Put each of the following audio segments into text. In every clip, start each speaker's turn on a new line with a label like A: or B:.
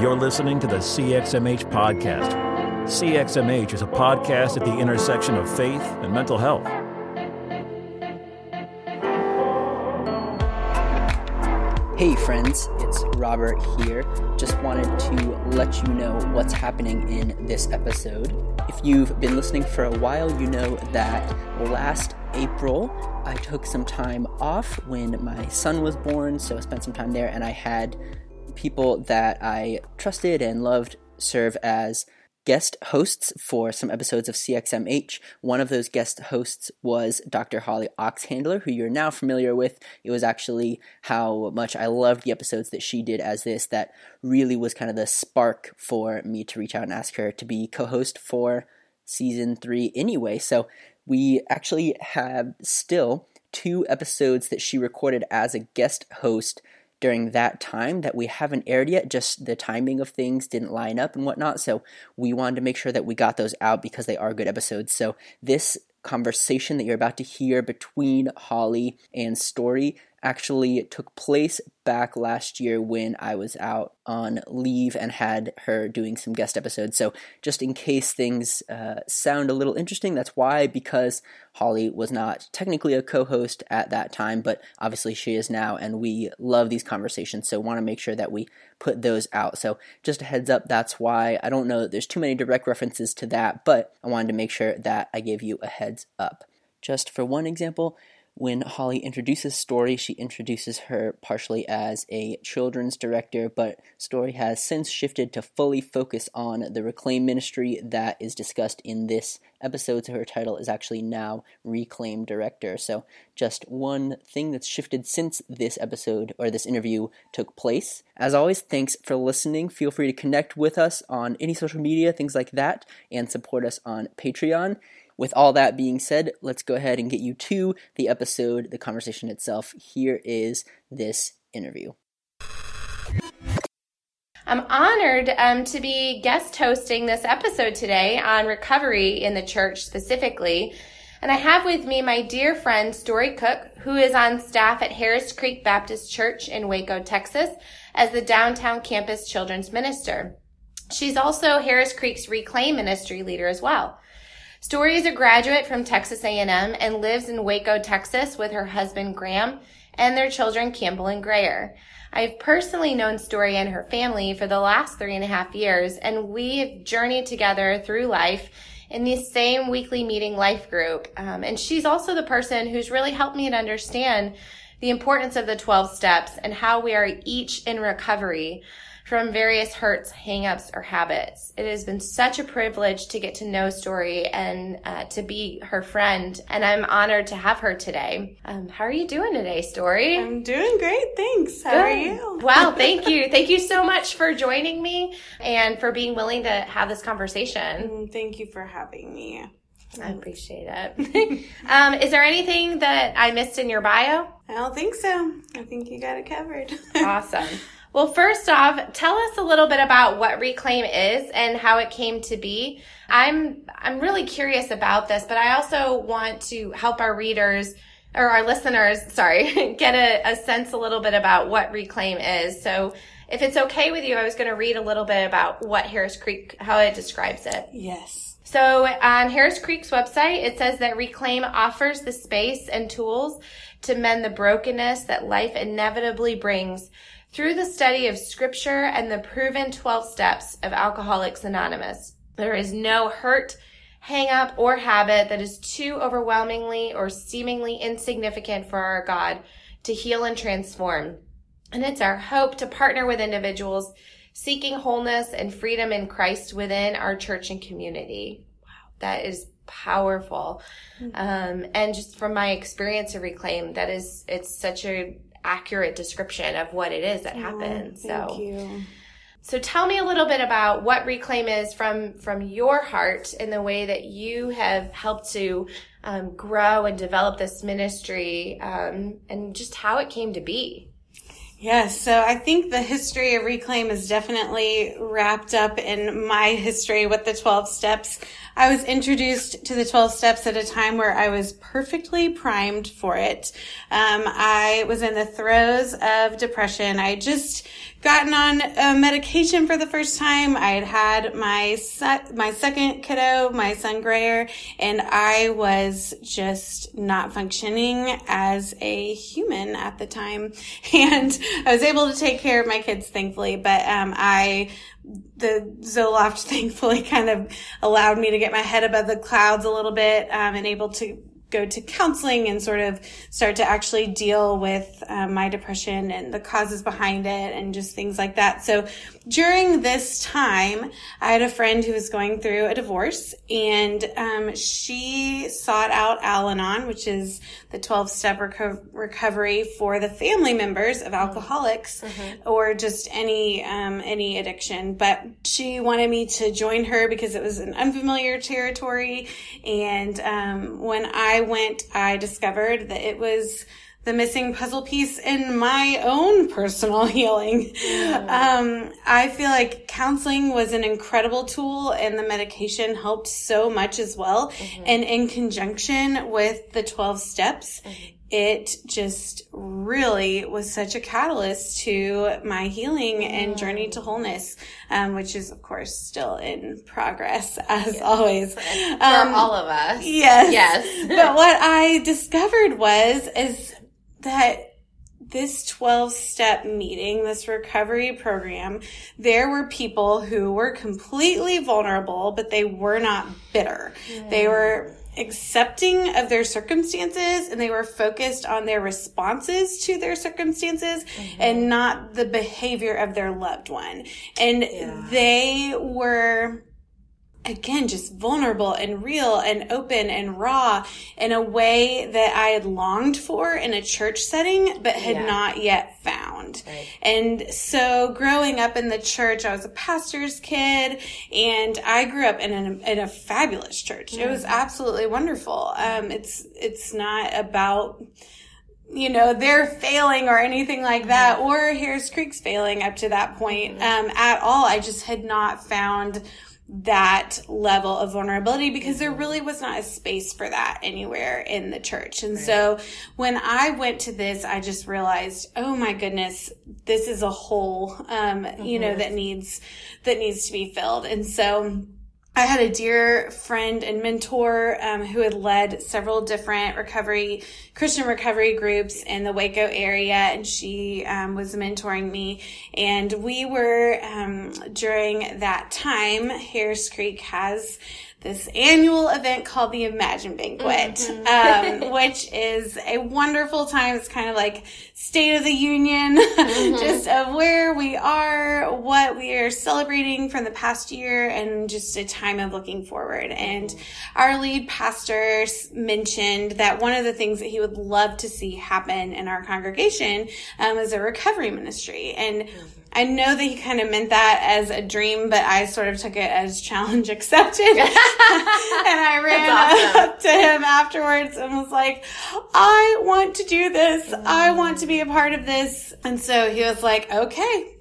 A: You're listening to the CXMH podcast. CXMH is a podcast at the intersection of faith and mental health.
B: Hey friends, it's Robert here. Just wanted to let you know what's happening in this episode. If you've been listening for a while, you know that last April I took some time off when my son was born, so I spent some time there and I had people that I trusted and loved serve as guest hosts for some episodes of CXMH. One of those guest hosts was Dr. Holly Oxhandler, who you're now familiar with. It was actually how much I loved the episodes that she did as this that really was kind of the spark for me to reach out and ask her to be co host for season three anyway. So we actually have still two episodes that she recorded as a guest host during that time that we haven't aired yet. Just the timing of things didn't line up and whatnot. So we wanted to make sure that we got those out because they are good episodes. So this conversation that you're about to hear between Holly and Story actually it took place back last year when I was out on leave and had her doing some guest episodes. So, just in case things uh, sound a little interesting, that's why, because Holly was not technically a co host at that time, but obviously she is now, and we love these conversations. So, want to make sure that we put those out. So, just a heads up, that's why I don't know that there's too many direct references to that, but I wanted to make sure that I gave you a heads up. Just for one example, when Holly introduces Story, she introduces her partially as a children's director, but Story has since shifted to fully focus on the Reclaim ministry that is discussed in this episode. So her title is actually now Reclaim Director. So just one thing that's shifted since this episode or this interview took place. As always, thanks for listening. Feel free to connect with us on any social media, things like that, and support us on Patreon. With all that being said, let's go ahead and get you to the episode, the conversation itself. Here is this interview.
C: I'm honored um, to be guest hosting this episode today on recovery in the church specifically. And I have with me my dear friend Story Cook, who is on staff at Harris Creek Baptist Church in Waco, Texas, as the downtown campus children's minister. She's also Harris Creek's Reclaim ministry leader as well. Story is a graduate from Texas A&M and lives in Waco, Texas with her husband Graham and their children Campbell and Grayer. I've personally known Story and her family for the last three and a half years, and we've journeyed together through life in the same weekly meeting life group. Um, and she's also the person who's really helped me to understand the importance of the 12 steps and how we are each in recovery from various hurts, hangups, or habits. It has been such a privilege to get to know Story and uh, to be her friend, and I'm honored to have her today. Um, how are you doing today, Story?
D: I'm doing great, thanks. How Good. are you?
C: wow, thank you. Thank you so much for joining me and for being willing to have this conversation.
D: Mm, thank you for having me.
C: I appreciate it. um, is there anything that I missed in your bio?
D: I don't think so. I think you got it covered.
C: awesome. Well, first off, tell us a little bit about what Reclaim is and how it came to be. I'm I'm really curious about this, but I also want to help our readers or our listeners, sorry, get a, a sense a little bit about what Reclaim is. So if it's okay with you, I was going to read a little bit about what Harris Creek, how it describes it.
D: Yes.
C: So on Harris Creek's website, it says that Reclaim offers the space and tools to mend the brokenness that life inevitably brings through the study of scripture and the proven 12 steps of Alcoholics Anonymous. There is no hurt, hang up, or habit that is too overwhelmingly or seemingly insignificant for our God to heal and transform. And it's our hope to partner with individuals seeking wholeness and freedom in Christ within our church and community. Wow, that is powerful. Mm-hmm. Um, and just from my experience of Reclaim, that is, it's such a accurate description of what it is that oh, happens.
D: Thank so. you.
C: So tell me a little bit about what Reclaim is from from your heart in the way that you have helped to um, grow and develop this ministry, um, and just how it came to be.
D: Yes, so I think the history of Reclaim is definitely wrapped up in my history with the 12 steps. I was introduced to the 12 steps at a time where I was perfectly primed for it. Um, I was in the throes of depression. I just gotten on uh, medication for the first time. I had had my se- my second kiddo, my son Grayer, and I was just not functioning as a human at the time. And I was able to take care of my kids, thankfully, but um, I the Zoloft thankfully kind of allowed me to get my head above the clouds a little bit um, and able to go to counseling and sort of start to actually deal with um, my depression and the causes behind it and just things like that. So during this time, I had a friend who was going through a divorce and um, she sought out Al Anon, which is the 12 step reco- recovery for the family members of alcoholics mm-hmm. or just any, um, any addiction. But she wanted me to join her because it was an unfamiliar territory. And um, when I went, I discovered that it was the missing puzzle piece in my own personal healing. Mm. Um, I feel like counseling was an incredible tool and the medication helped so much as well. Mm-hmm. And in conjunction with the 12 steps, mm-hmm. It just really was such a catalyst to my healing and journey to wholeness, um, which is of course still in progress as yes. always. For,
C: um, all of us.
D: Yes.
C: Yes.
D: but what I discovered was, is that this 12 step meeting, this recovery program, there were people who were completely vulnerable, but they were not bitter. They were accepting of their circumstances and they were focused on their responses to their circumstances mm-hmm. and not the behavior of their loved one. And yeah. they were again, just vulnerable and real and open and raw in a way that I had longed for in a church setting, but had yeah. not yet found. Right. And so growing up in the church, I was a pastor's kid and I grew up in, an, in a fabulous church. Mm-hmm. It was mm-hmm. absolutely wonderful. Um, it's, it's not about, you know, they're failing or anything like that, or Harris Creek's failing up to that point, mm-hmm. um, at all. I just had not found that level of vulnerability because there really was not a space for that anywhere in the church. And right. so when I went to this, I just realized, oh my goodness, this is a hole, um, mm-hmm. you know, mm-hmm. that needs, that needs to be filled. And so, I had a dear friend and mentor um, who had led several different recovery, Christian recovery groups in the Waco area, and she um, was mentoring me. And we were um, during that time. Harris Creek has this annual event called the Imagine Banquet, mm-hmm. um, which is a wonderful time. It's kind of like State of the Union, mm-hmm. just of where we are, what we are celebrating from the past year, and just a time of looking forward. And our lead pastor mentioned that one of the things that he would love to see happen in our congregation um, is a recovery ministry. And mm-hmm I know that he kind of meant that as a dream, but I sort of took it as challenge accepted. and I ran awesome. up to him afterwards and was like, I want to do this. Mm. I want to be a part of this. And so he was like, okay.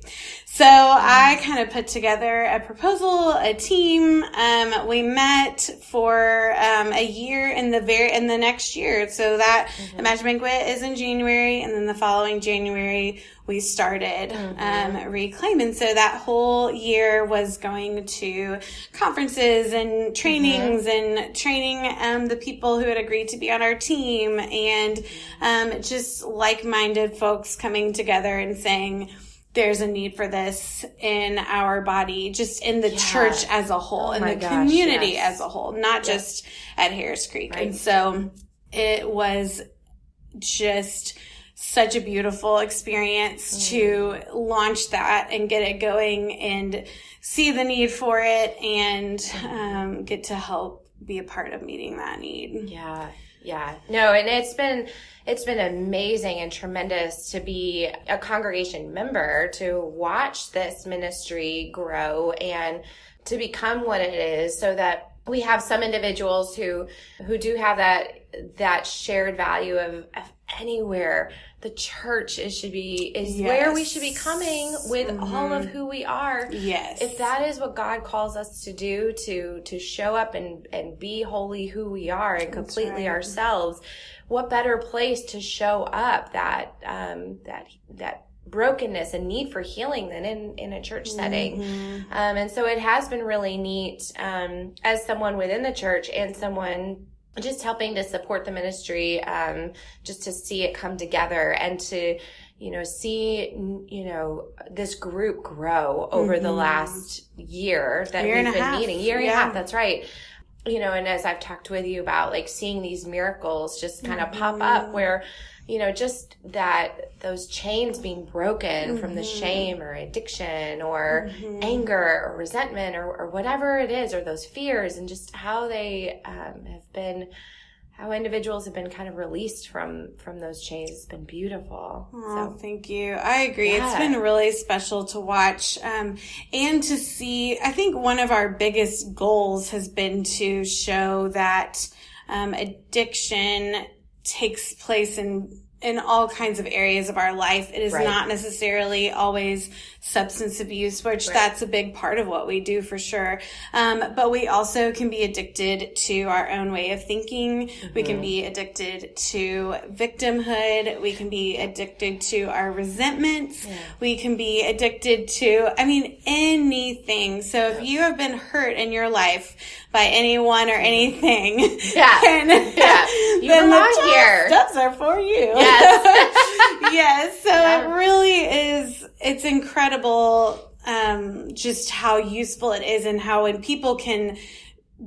D: So I kind of put together a proposal, a team. Um, we met for um, a year in the very in the next year. So that mm-hmm. Imagine Banquet is in January, and then the following January we started mm-hmm. um, Reclaim. And so that whole year was going to conferences and trainings mm-hmm. and training um, the people who had agreed to be on our team and um, just like minded folks coming together and saying, there's a need for this in our body, just in the yeah. church as a whole, oh in the gosh, community yes. as a whole, not just at Harris Creek. Right. And so it was just such a beautiful experience mm. to launch that and get it going and see the need for it and um, get to help be a part of meeting that need.
C: Yeah. Yeah. No, and it's been it's been amazing and tremendous to be a congregation member to watch this ministry grow and to become what it is so that we have some individuals who who do have that that shared value of, of anywhere the church is should be is yes. where we should be coming with mm-hmm. all of who we are.
D: Yes.
C: If that is what God calls us to do to to show up and and be holy who we are and completely right. ourselves, what better place to show up that um that that brokenness and need for healing than in, in a church setting. Um, and so it has been really neat um, as someone within the church and someone just helping to support the ministry, um, just to see it come together and to, you know, see, you know, this group grow over the last year that
D: Year
C: we've been
D: half.
C: meeting. Year and a
D: Yeah.
C: half, that's right. You know, and as I've talked with you about, like seeing these miracles just kind of pop up where, you know, just that those chains being broken from the shame or addiction or anger or resentment or, or whatever it is, or those fears, and just how they um, have been, how individuals have been kind of released from from those chains. It's been beautiful.
D: Oh,
C: so
D: thank you. I agree. It's been really special to watch um, and to see. I think one of our biggest goals has been to show that um, addiction takes place in in all kinds of areas of our life. It is
C: Right.
D: not necessarily always substance abuse, which that's a big part of what we do for sure. Um, but we also can be addicted to our own way of thinking. We can be addicted to victimhood. We can be addicted to our resentments. We can be addicted to, I mean, anything. So if you have been hurt in your life by anyone or anything,
C: Yeah.
D: then,
C: Yeah. You
D: then
C: belong
D: the
C: here.
D: steps are for you.
C: Yes.
D: yes. So it really is, it's incredible, um, just how useful it is and how when people can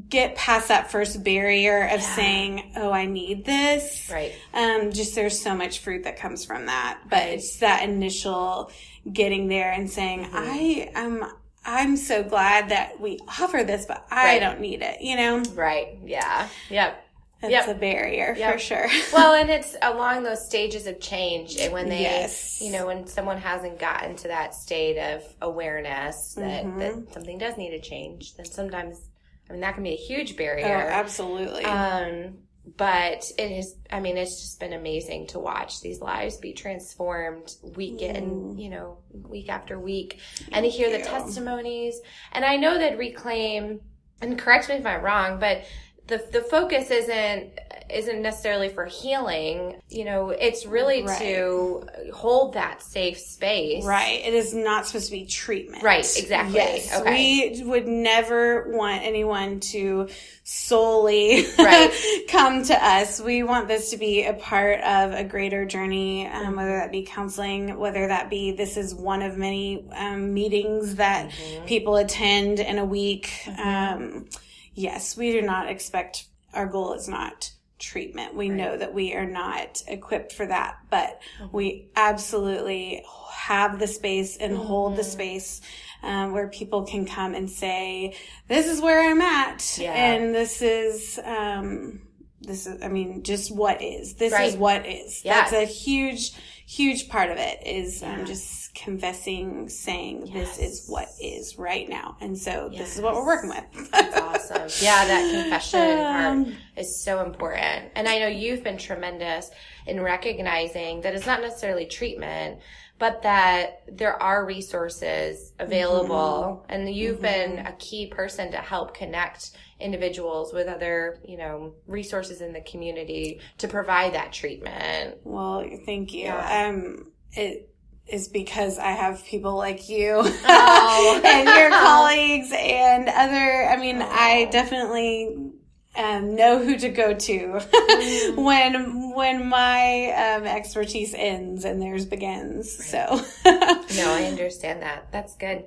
D: get past that first barrier of saying, Oh, I need this.
C: Right.
D: Um, just there's so much fruit that comes from that, but it's that initial getting there and saying,
C: Mm-hmm.
D: I am, I'm so glad that we offer this, but I
C: Right.
D: don't need it. You know,
C: right. Yeah. Yep.
D: That's
C: Yep.
D: a barrier
C: Yep.
D: for sure.
C: well, and it's along those stages of change and when they,
D: Yes.
C: you know, when someone hasn't gotten to that state of awareness that,
D: Mm-hmm.
C: that something does need to change, then sometimes, I mean, that can be a huge
D: Oh,
C: barrier.
D: absolutely.
C: um, but it has, I mean, it's just been amazing to watch these lives be transformed week in, you know, week after week and to hear the testimonies. And I know that Reclaim, and correct me if I'm wrong, but the, the focus isn't isn't necessarily for healing you know it's really
D: Right.
C: to hold that safe space
D: Right. It is not supposed to be treatment.
C: Right, exactly.
D: Yes.
C: Okay.
D: We would never want anyone to solely
C: Right.
D: come to us. We want this to be a part of a greater journey, um, whether that be counseling, whether that be this is one of many um, meetings that
C: Mm-hmm.
D: people attend in a week. Um, yes, we do not expect, our goal is not treatment. We know that we are not equipped for that, but
C: Mm-hmm.
D: we absolutely have the space and hold
C: Mm-hmm.
D: the space um, where people can come and say, "This is where I'm at,"
C: Yeah.
D: and this is. Um, this is, I mean, just what is. This is what is.
C: Yeah.
D: That's a huge, huge part of it is um, just confessing, saying, this is what is right now. And so this is what we're working with.
C: awesome. Yeah, that confession
D: Um,
C: part is so important. And I know you've been tremendous in recognizing that it's not necessarily treatment, but that there are resources available.
D: Mm-hmm.
C: And you've been a key person to help connect individuals with other, you know, resources in the community to provide that treatment.
D: Well, thank you.
C: Yeah.
D: Um, it is because I have people like you
C: Oh.
D: and your colleagues and other. I mean, I definitely um, know who to go to
C: Mm-hmm.
D: when when my um, expertise ends and theirs begins. So,
C: No, I understand that. That's good.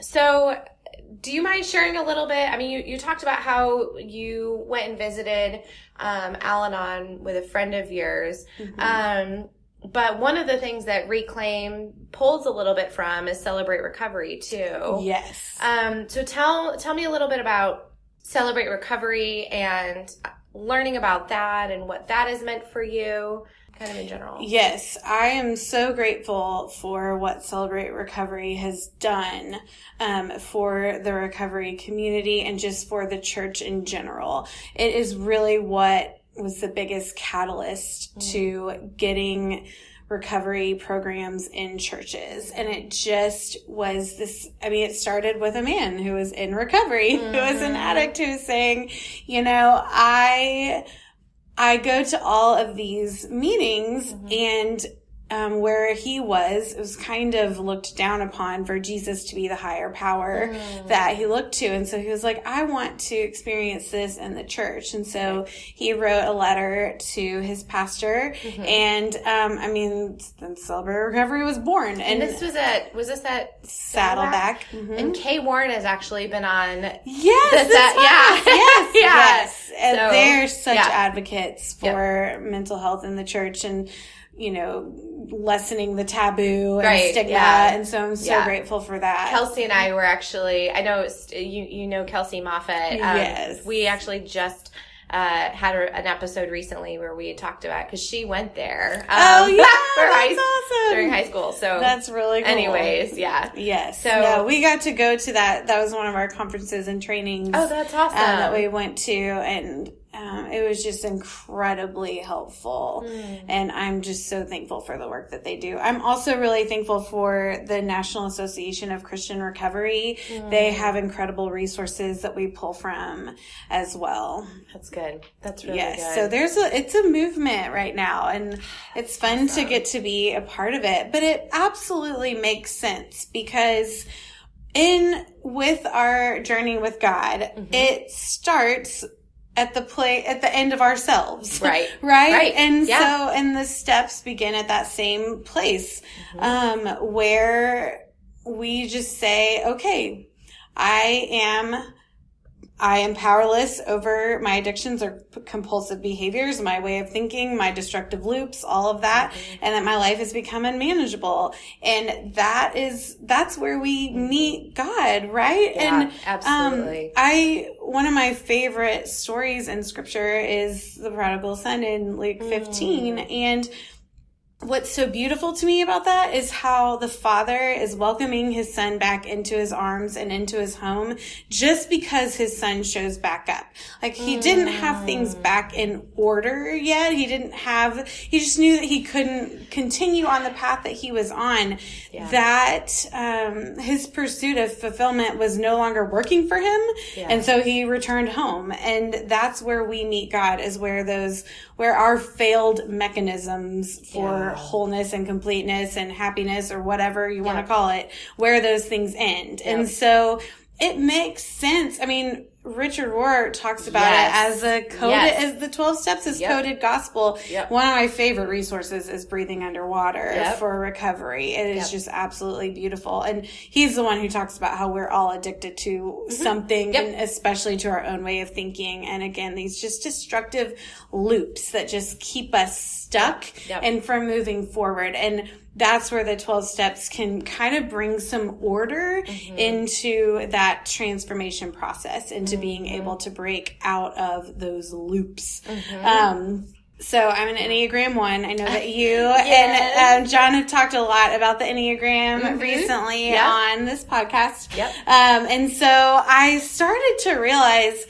C: So, do you mind sharing a little bit? I mean, you, you talked about how you went and visited um, Al Anon with a friend of yours. Um, but one of the things that Reclaim pulls a little bit from is Celebrate Recovery too.
D: yes.
C: Um, so tell tell me a little bit about Celebrate Recovery and learning about that and what that has meant for you, kind of in general.
D: Yes, I am so grateful for what Celebrate Recovery has done um, for the recovery community and just for the church in general. It is really what was the biggest catalyst to getting recovery programs in churches. And it just was this, I mean, it started with a man who was in recovery, who was an addict who was saying, you know, I, I go to all of these meetings mm-hmm. and um, where he was, it was kind of looked down upon for Jesus to be the higher power
C: Mm.
D: that he looked to. And so he was like, I want to experience this in the church. And so he wrote a letter to his pastor.
C: Mm-hmm.
D: And, um, I mean, then Celebrate Recovery was born.
C: And
D: And,
C: this was at was this at
D: Saddleback. Mhm.
C: And Kay Warren has actually been on.
D: Yes, this
C: that- yeah.
D: yes,
C: Yeah.
D: yes. And
C: So,
D: they're such
C: yeah.
D: advocates for mental health in the church and, you know, lessening the taboo and
C: Right,
D: stigma.
C: yeah.
D: And so I'm so
C: Yeah.
D: grateful for that.
C: Kelsey and I were actually. I know you you know Kelsey Moffat. Um,
D: Yes.
C: We actually just. Uh, had a, an episode recently where we had talked about because she went there. Um,
D: Oh, yeah,
C: for high,
D: that's awesome.
C: during high school. So
D: That's really cool.
C: anyways, yeah.
D: Yes.
C: So-
D: no, we got to go to that. That was one of our conferences and trainings.
C: Oh, that's awesome.
D: um, that we went to, and um, it was just incredibly helpful.
C: Mm.
D: And I'm just so thankful for the work that they do. I'm also really thankful for the National Association of Christian Recovery. They
C: Mm.
D: have incredible resources that we pull from as well.
C: That's good. That's really
D: yes.
C: good.
D: So there's a it's a movement right now and it's fun to get to be a part of it. But it absolutely makes sense because in with our journey with God,
C: Mm-hmm.
D: it starts at the play at the end of ourselves.
C: Right.
D: right?
C: Right.
D: And
C: Yeah.
D: so and the steps begin at that same place.
C: Mm-hmm.
D: Um where we just say, okay, I am I am powerless over my addictions or p- compulsive behaviors, my way of thinking, my destructive loops, all of that,
C: Mm-hmm.
D: and that my life has become unmanageable. And that is, that's where we meet God, right?
C: Yeah,
D: and
C: absolutely.
D: Um, I, one of my favorite stories in scripture is the prodigal son in Luke 15.
C: Mm.
D: And What's so beautiful to me about that is how the father is welcoming his son back into his arms and into his home just because his son shows back up. Like he didn't have things
C: Mm.
D: back in order yet. He didn't have, he just knew that he couldn't continue on the path that he was on.
C: Yeah.
D: That, um, his pursuit of fulfillment was no longer working for him.
C: Yeah.
D: And so he returned home. And that's where we meet God is where those, where our failed mechanisms for
C: Yeah.
D: Wholeness and completeness and happiness or whatever you want to call it, where those things end. And so it makes sense. I mean, Richard Rohr talks about
C: Yes.
D: it as a coded,
C: Yes.
D: as the 12 steps is
C: Yep.
D: coded gospel.
C: Yep.
D: One of my favorite resources is breathing underwater
C: Yep.
D: for recovery. It is just absolutely beautiful. And he's the one who talks about how we're all addicted to something
C: Mm-hmm. Yep.
D: and especially to our own way of thinking. And again, these just destructive loops that just keep us stuck and from moving forward. And that's where the 12 steps can kind of bring some order
C: Mm-hmm.
D: into that transformation process, into being
C: Mm-hmm.
D: able to break out of those loops. Um, so I'm an Enneagram one. I know that you
C: Yes.
D: and um, John have talked a lot about the Enneagram recently
C: Yeah.
D: on this podcast.
C: Yep.
D: Um, and so I started to realize,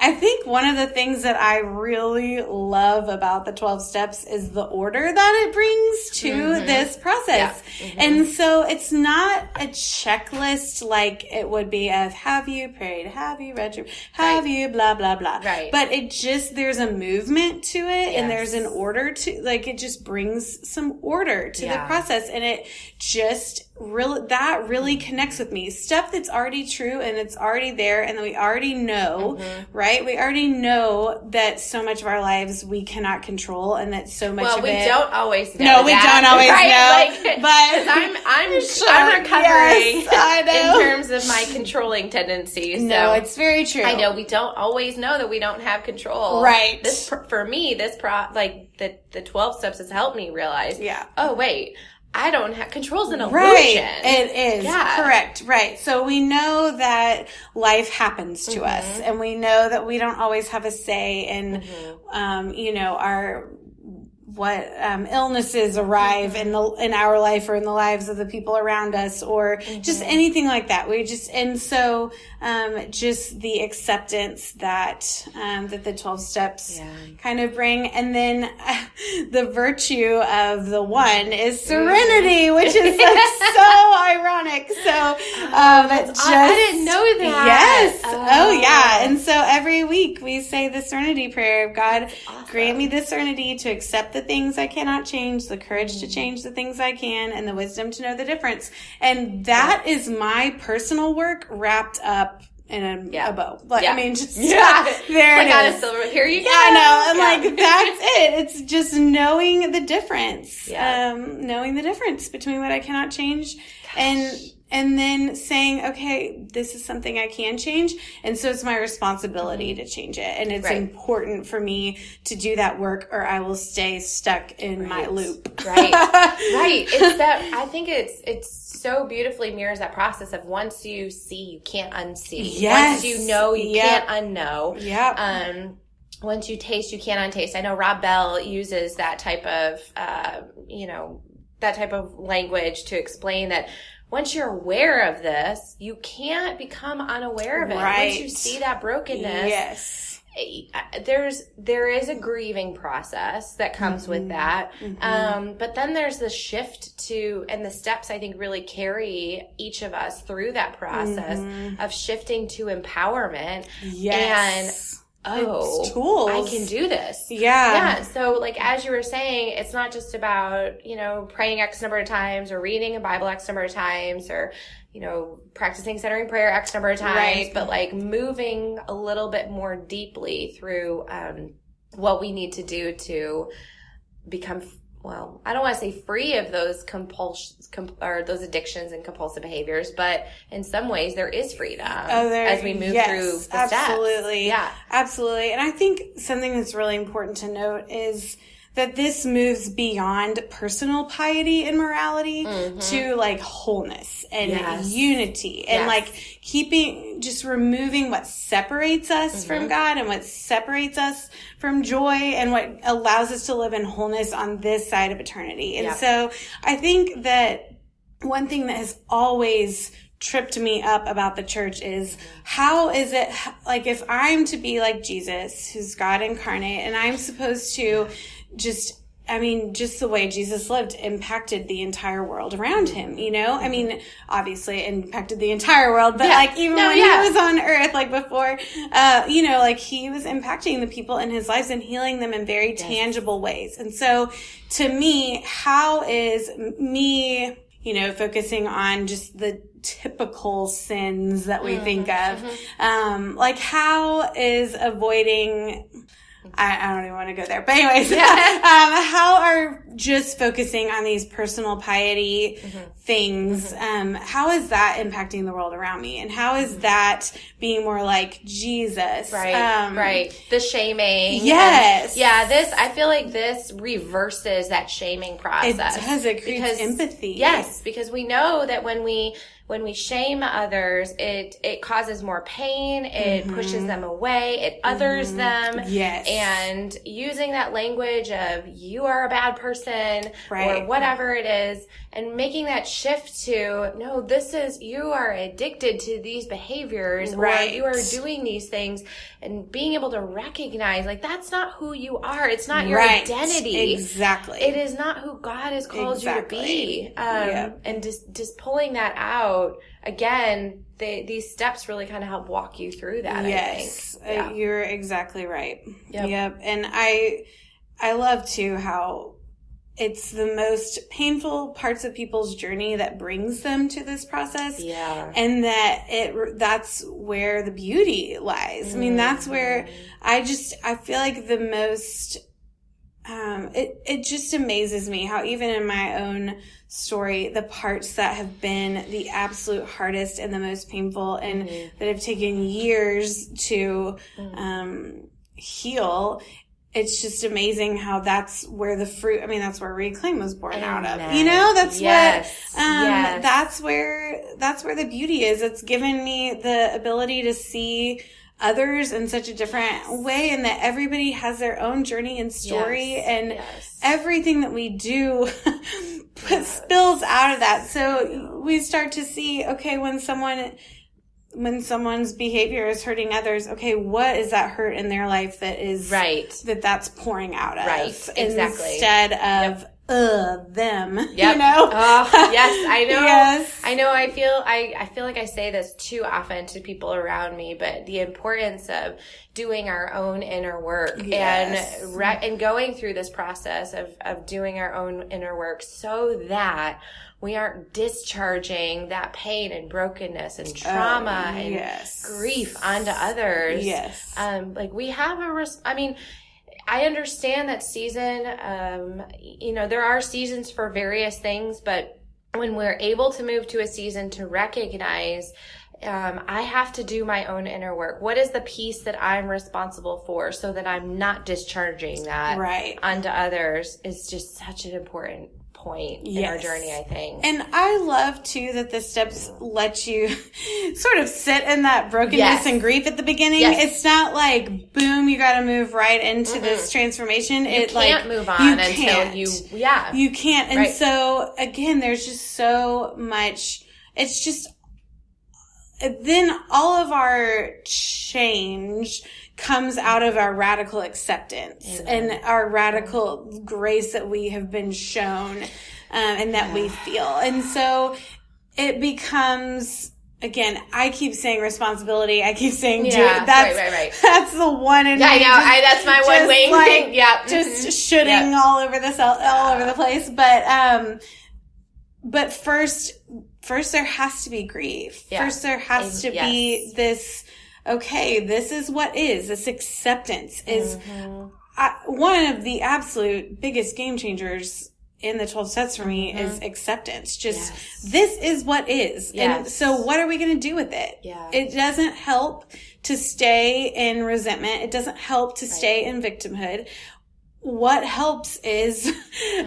D: I think one of the things that I really love about the 12 steps is the order that it brings to this process. And so it's not a checklist like it would be of have you prayed, have you read your, have
C: Right.
D: you blah, blah, blah.
C: Right.
D: But it just, there's a movement to it and there's an order to, like it just brings some order to the process and it just really, that really connects with me. Stuff that's already true and it's already there and that we already know,
C: Mm-hmm.
D: right? We already know that so much of our lives we cannot control and that so much
C: Well,
D: of
C: we
D: it.
C: don't always know.
D: No, we
C: that,
D: don't always
C: right?
D: know,
C: Like,
D: but-
C: I'm I'm
D: Sure,
C: I'm recovering
D: yes,
C: in terms of my controlling tendencies.
D: No,
C: so
D: it's very true.
C: I know we don't always know that we don't have control.
D: Right.
C: This for me, this pro like the the twelve steps has helped me realize.
D: Yeah.
C: Oh wait, I don't have control's an illusion.
D: Right. It is.
C: Yeah.
D: Correct. Right. So we know that life happens to us
C: Mm-hmm.
D: and we know that we don't always have a say in,
C: Mm-hmm.
D: um, you know, our, what um, illnesses arrive in the in our life or in the lives of the people around us or just
C: Mm-hmm.
D: anything like that we just and so um, just the acceptance that um, that the 12 steps
C: Yeah.
D: kind of bring and then uh, the virtue of the one is serenity which is like so ironic so um, it just
C: I didn't know that.
D: yes oh.
C: Oh.
D: yeah and so every every week we say the serenity prayer. Of God, grant me the serenity to accept the things I cannot change, the courage to change the things I can, and the wisdom to know the difference. And that is my personal work wrapped up in a,
C: Yeah.
D: a bow. Like,
C: Yeah.
D: I mean, just
C: Yeah.
D: there
C: like
D: it is.
C: a silver. Here you go.
D: I know, and
C: Yeah.
D: like that's it. It's just knowing the difference.
C: Yeah.
D: Um, knowing the difference between what I cannot change and and then saying, okay, this is something I can change, and so it's my responsibility to change it, and it's
C: Right.
D: important for me to do that work, or I will stay stuck in my loop.
C: right right it's that i think it's it's so beautifully mirrors that process of once you see you can't unsee
D: Yes.
C: once you know you
D: Yep.
C: can't unknow
D: Yeah.
C: um once you taste you can't untaste i know rob bell uses that type of uh you know that type of language to explain that once you're aware of this you can't become unaware of it once you see that brokenness
D: yes.
C: uh, there's there is a grieving process that comes
D: Mm-hmm.
C: with that um, but then there's the shift to and the steps i think really carry each of us through that process of shifting to empowerment
D: Mm-hmm. Yes.
C: Oh
D: tools.
C: i can do this
D: yeah.
C: yeah so like as you were saying it's not just about you know praying x number of times or reading a bible x number of times or you know practicing centering prayer x number of times
D: Right.
C: but like moving a little bit more deeply through um what we need to do to become well i don't want to say free of those compulsions com- or those addictions and compulsive behaviors but in some ways there is freedom
D: Oh, there-
C: as we move
D: yes,
C: through the steps
D: absolutely.
C: yeah
D: Absolutely. And I think something that's really important to note is that this moves beyond personal piety and morality to like wholeness and
C: Mm-hmm. Yes.
D: unity and
C: Yes.
D: like keeping, just removing what separates us
C: Mm-hmm.
D: from God and what separates us from joy and what allows us to live in wholeness on this side of eternity. And
C: Yeah.
D: so I think that one thing that has always tripped me up about the church is how is it like if I'm to be like Jesus, who's God incarnate, and I'm supposed to just I mean, just the way Jesus lived impacted the entire world around him, you know? I mean, obviously it impacted the entire world, but
C: Yeah.
D: like even
C: No,
D: when
C: yeah.
D: he was on earth, like before, uh, you know, like he was impacting the people in his lives and healing them in very tangible ways. And so to me, how is me, you know, focusing on just the typical sins that we think of, um, like how is avoiding, I, I don't even want to go there. But anyways, yeah. um, how are just focusing on these personal piety things, um, how is that impacting the world around me? And how is that being more like Jesus?
C: Right,
D: Um,
C: right. The shaming.
D: Yes.
C: and- yeah, this, I feel like this reverses that shaming
D: It
C: process.
D: does. It creates empathy.
C: Yes, because we know that when we, when we shame others, it, it causes more pain, it pushes them away, it others them.
D: Mm-hmm. Yes.
C: And using that language of you are a bad person
D: Right.
C: or whatever it is and making that shift to no, this is, you are addicted to these behaviors
D: Right.
C: or you are doing these things and being able to recognize like that's not who you are. It's not your
D: Right.
C: identity.
D: Exactly.
C: It is not who God has called
D: Exactly.
C: you to be. Um,
D: Yep.
C: and just, just pulling that out again, they, these steps really kind of help walk you through that.
D: Yes,
C: I think.
D: uh, you're exactly right.
C: Yep.
D: Yep. And I, I love too how it's the most painful parts of people's journey that brings them to this process.
C: Yeah.
D: And that it, that's where the beauty lies. I mean, that's where
C: Mm-hmm.
D: I just, I feel like the most, um, it, it just amazes me how even in my own story, the parts that have been the absolute hardest and the most painful and that have taken years to, um, heal. It's just amazing how that's where the fruit, I mean, that's where Reclaim was born out of. You know, that's
C: Yes.
D: what, um,
C: Yes.
D: that's where, that's where the beauty is. It's given me the ability to see others in such a different way and that everybody has their own journey and story
C: Yes.
D: and
C: Yes.
D: everything that we do put, spills out of that. So we start to see, okay, when someone, when someone's behavior is hurting others, okay, what is that hurt in their life that is
C: Right.
D: that that's pouring out of?
C: Right, exactly.
D: Instead of uh them.
C: Yep.
D: You know?
C: Oh, yes, I know.
D: Yes.
C: I know. I feel. I, I feel like I say this too often to people around me, but the importance of doing our own inner work
D: Yes.
C: and re- and going through this process of of doing our own inner work, so that we aren't discharging that pain and brokenness and trauma and
D: Oh, yes.
C: grief onto others.
D: Yes.
C: Um, like we have a res- I mean, I understand that season, um, you know, there are seasons for various things, but when we're able to move to a season to recognize, um, I have to do my own inner work. What is the piece that I'm responsible for so that I'm not discharging that
D: Right.
C: onto others is just such an important point in our journey, I think.
D: And I love too that the steps let you sort of sit in that brokenness
C: Yes.
D: and grief at the beginning.
C: Yes.
D: It's not like boom, you got to move right into this transformation.
C: you
D: it
C: can't
D: like
C: move on
D: you
C: until
D: can't.
C: you, yeah.
D: You can't. And
C: Right.
D: so again, there's just so much. It's just then all of our change comes out of our radical acceptance and our radical grace that we have been shown um, and that we feel. And so it becomes again, I keep saying responsibility. I keep saying do
C: Yeah.
D: That's,
C: right, right, right.
D: That's the one in
C: Yeah, I know.
D: just-
C: I, that's my one wing
D: like,
C: thing. Yeah.
D: just
C: mhm.
D: shooting
C: Yep.
D: all over the cell, all over the place. But um, but first, first there has to be grief.
C: Yeah.
D: First there has to
C: Yes.
D: be this. Okay, this is what is. This acceptance is
C: Mm-hmm.
D: I, one of the absolute biggest game changers in the 12 steps for me is acceptance. Just
C: Yes.
D: this is what is. And so what are we going to do with it?
C: Yeah.
D: It doesn't help to stay in resentment. It doesn't help to stay in victimhood. What helps is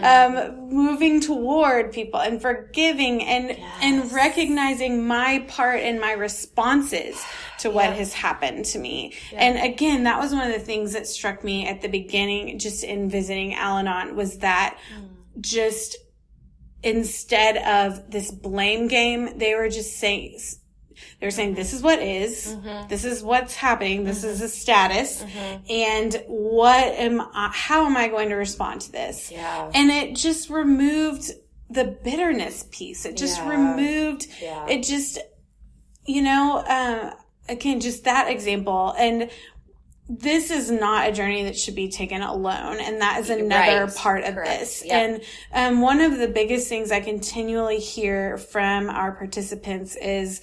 D: um, moving toward people and forgiving and and recognizing my part and my responses to what has happened to me. And again, that was one of the things that struck me at the beginning, just in visiting Al-Anon, was that just instead of this blame game, they were just saying, they were saying, this is what is, this is what's happening, this is the status, and what am I, how am I going to respond to this?
C: Yeah.
D: And it just removed the bitterness piece. It just
C: Yeah.
D: removed,
C: Yeah.
D: it just, you know, uh, again, just that example. And this is not a journey that should be taken alone. And that is another
C: Right.
D: part of
C: Correct.
D: this.
C: Yep.
D: And um, one of the biggest things I continually hear from our participants is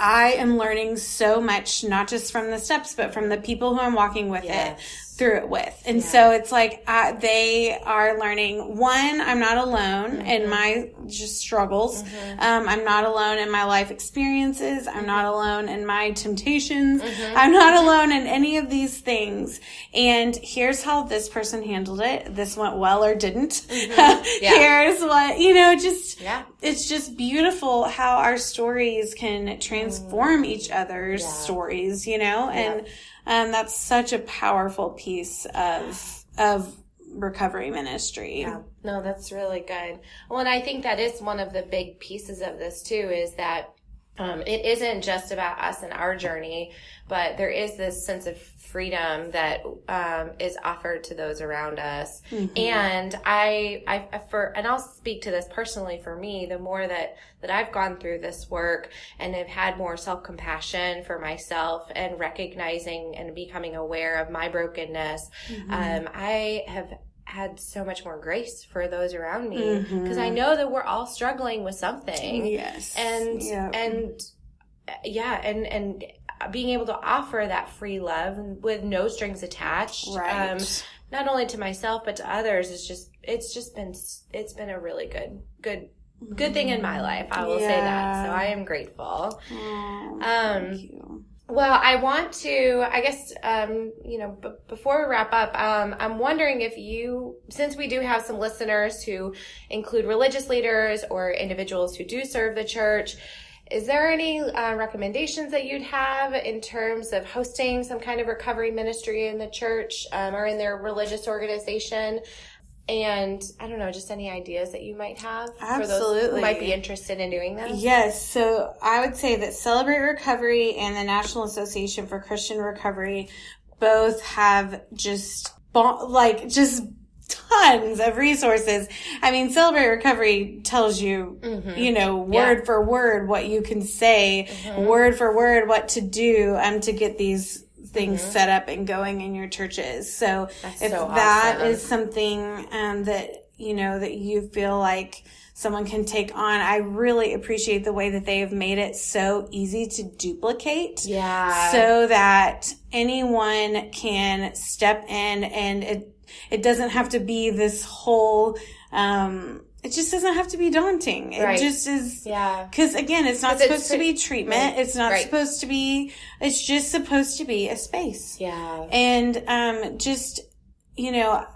D: I am learning so much, not just from the steps, but from the people who I'm walking with
C: Yes.
D: it through it with. And so it's like uh, they are learning one, I'm not alone mm-hmm. in my just struggles. Mm-hmm. Um, I'm not alone in my life experiences. I'm not mm-hmm. alone in my temptations. I'm not alone in any of these things. And here's how this person handled it. This went well or didn't. here's what, you know, just,
C: Yeah.
D: It's just beautiful how our stories can transform each other's stories, you know, and um, that's such a powerful piece of of recovery ministry.
C: Yeah. No, that's really good. Well, and I think that is one of the big pieces of this too is that um, it isn't just about us and our journey, but there is this sense of freedom that um, is offered to those around us. And I, I, for, and I'll speak to this personally for me. The more that that I've gone through this work and have had more self compassion for myself and recognizing and becoming aware of my brokenness, um, I have had so much more grace for those around me because I know that we're all struggling with something
D: Yes.
C: and
D: Yeah.
C: and yeah and and being able to offer that free love with no strings attached
D: Right.
C: um not only to myself but to others is just it's just been it's been a really good good good thing in my life i will say that so i am grateful
D: Oh,
C: um
D: thank you.
C: well, I want to, I guess, um, you know, b- before we wrap up, um, I'm wondering if you, since we do have some listeners who include religious leaders or individuals who do serve the church, is there any uh, recommendations that you'd have in terms of hosting some kind of recovery ministry in the church um, or in their religious organization? And I don't know, just any ideas that you might have for those who
D: Absolutely.
C: might be interested in doing this?
D: Yes, so I would say that Celebrate Recovery and the National Association for Christian Recovery both have just like just tons of resources. I mean, Celebrate Recovery tells you, mm-hmm. you know, word yeah. for word what you can say, mm-hmm. word for word what to do um, to get these things mm-hmm. set up and going in your churches. So That's if so awesome. is something um, that, you know, that you feel like someone can take on, I really appreciate the way that they have made it so easy to duplicate.
C: Yeah.
D: So that anyone can step in and it, it doesn't have to be this whole, um, it just doesn't have to be daunting. It right. just is.
C: Yeah.
D: Cause again, it's not supposed it's, to be treatment. Right. It's not right. supposed to be, it's just supposed to be a space.
C: Yeah.
D: And, um, just, you know,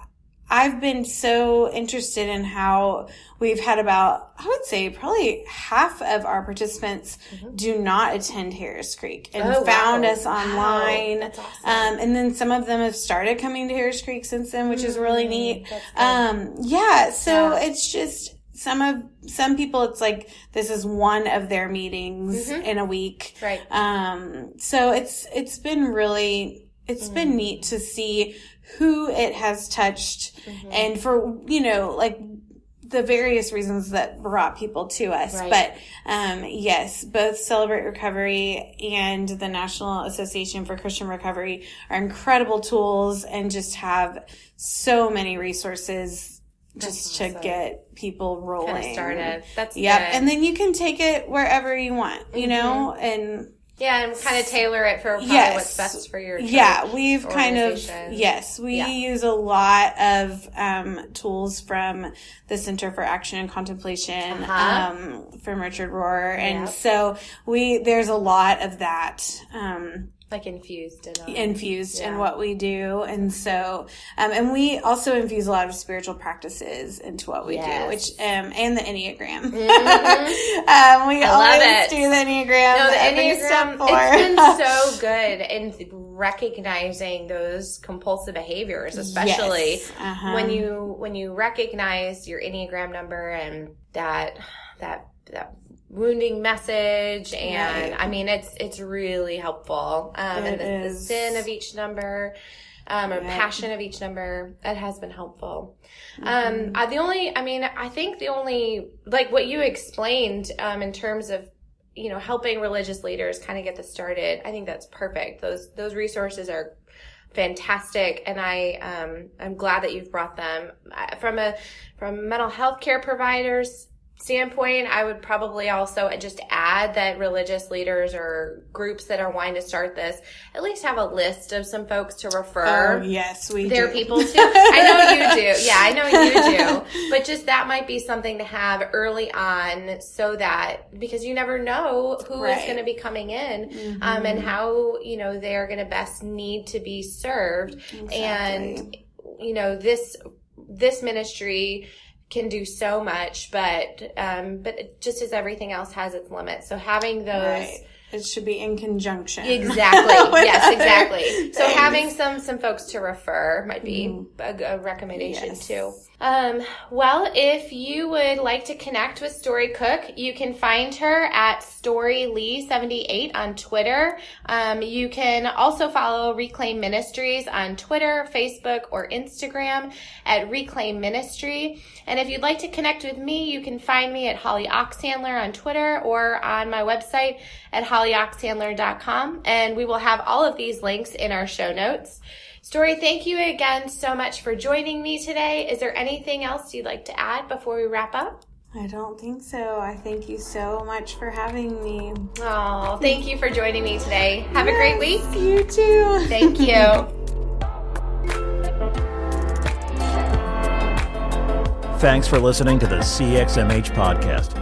D: I've been so interested in how we've had about, I would say probably half of our participants mm-hmm. do not attend Harris Creek and oh, found wow. us online. Wow. Awesome. Um, and then some of them have started coming to Harris Creek since then, which mm-hmm. is really mm, neat. Um, yeah. So yeah. it's just, some of some people it's like this is one of their meetings mm-hmm. in a week
C: right
D: um so it's it's been really it's mm-hmm. been neat to see who it has touched mm-hmm. and for, you know, like the various reasons that brought people to us. Right. But um, yes, both Celebrate Recovery and the National Association for Christian Recovery are incredible tools and just have so many resources just to get people rolling. Kind
C: of started. That's
D: yeah, and then you can take it wherever you want, you mm-hmm. know, and
C: yeah, and kind of tailor it for yes. what's best for your
D: yeah. We've kind of yes, we yeah. use a lot of um, tools from the Center for Action and Contemplation uh-huh. um, from Richard Rohr, and so we there's a lot of that. Um,
C: like infused in
D: infused yeah. in what we do and so um, and we also infuse a lot of spiritual practices into what we yes. do which um, and the enneagram mm-hmm. um, we I always do the enneagram
C: no the enneagram it's been so good in recognizing those compulsive behaviors especially yes. uh-huh. when you when you recognize your enneagram number and that that that wounding message and right. i mean it's it's really helpful. Um it and the, the, sin of each number um, or passion of each number it has been helpful. Um, mm-hmm. um I, the only i mean i think the only like what you explained um in terms of you know helping religious leaders kind of get this started i think that's perfect. Those those resources are fantastic and i um i'm glad that you've brought them. From a from mental health care providers standpoint, I would probably also just add that religious leaders or groups that are wanting to start this at least have a list of some folks to refer.
D: Oh, yes, we
C: their
D: do.
C: people to. I know you do. Yeah, I know you do. But just that might be something to have early on so that because you never know who right. is going to be coming in mm-hmm. um, and how, you know, they're going to best need to be served. Exactly. And, you know, this this ministry can do so much, but um, but just as everything else has its limits. So having those. Right.
D: It should be in conjunction.
C: Exactly. yes, exactly. So having some some folks to refer might be mm-hmm. a, a, recommendation yes. too. Um, well, if you would like to connect with Story Cook, you can find her at StoryLee78 on Twitter. Um, you can also follow Reclaim Ministries on Twitter, Facebook, or Instagram at Reclaim Ministry. And if you'd like to connect with me, you can find me at Holly Oxhandler on Twitter or on my website at hollyoxhandler.com. And we will have all of these links in our show notes. Story, thank you again so much for joining me today. Is there anything else you'd like to add before we wrap up?
D: I don't think so. I thank you so much for having me.
C: Oh, thank you for joining me today. Have yes, a great week.
D: You too.
C: Thank you.
A: Thanks for listening to the CXMH podcast.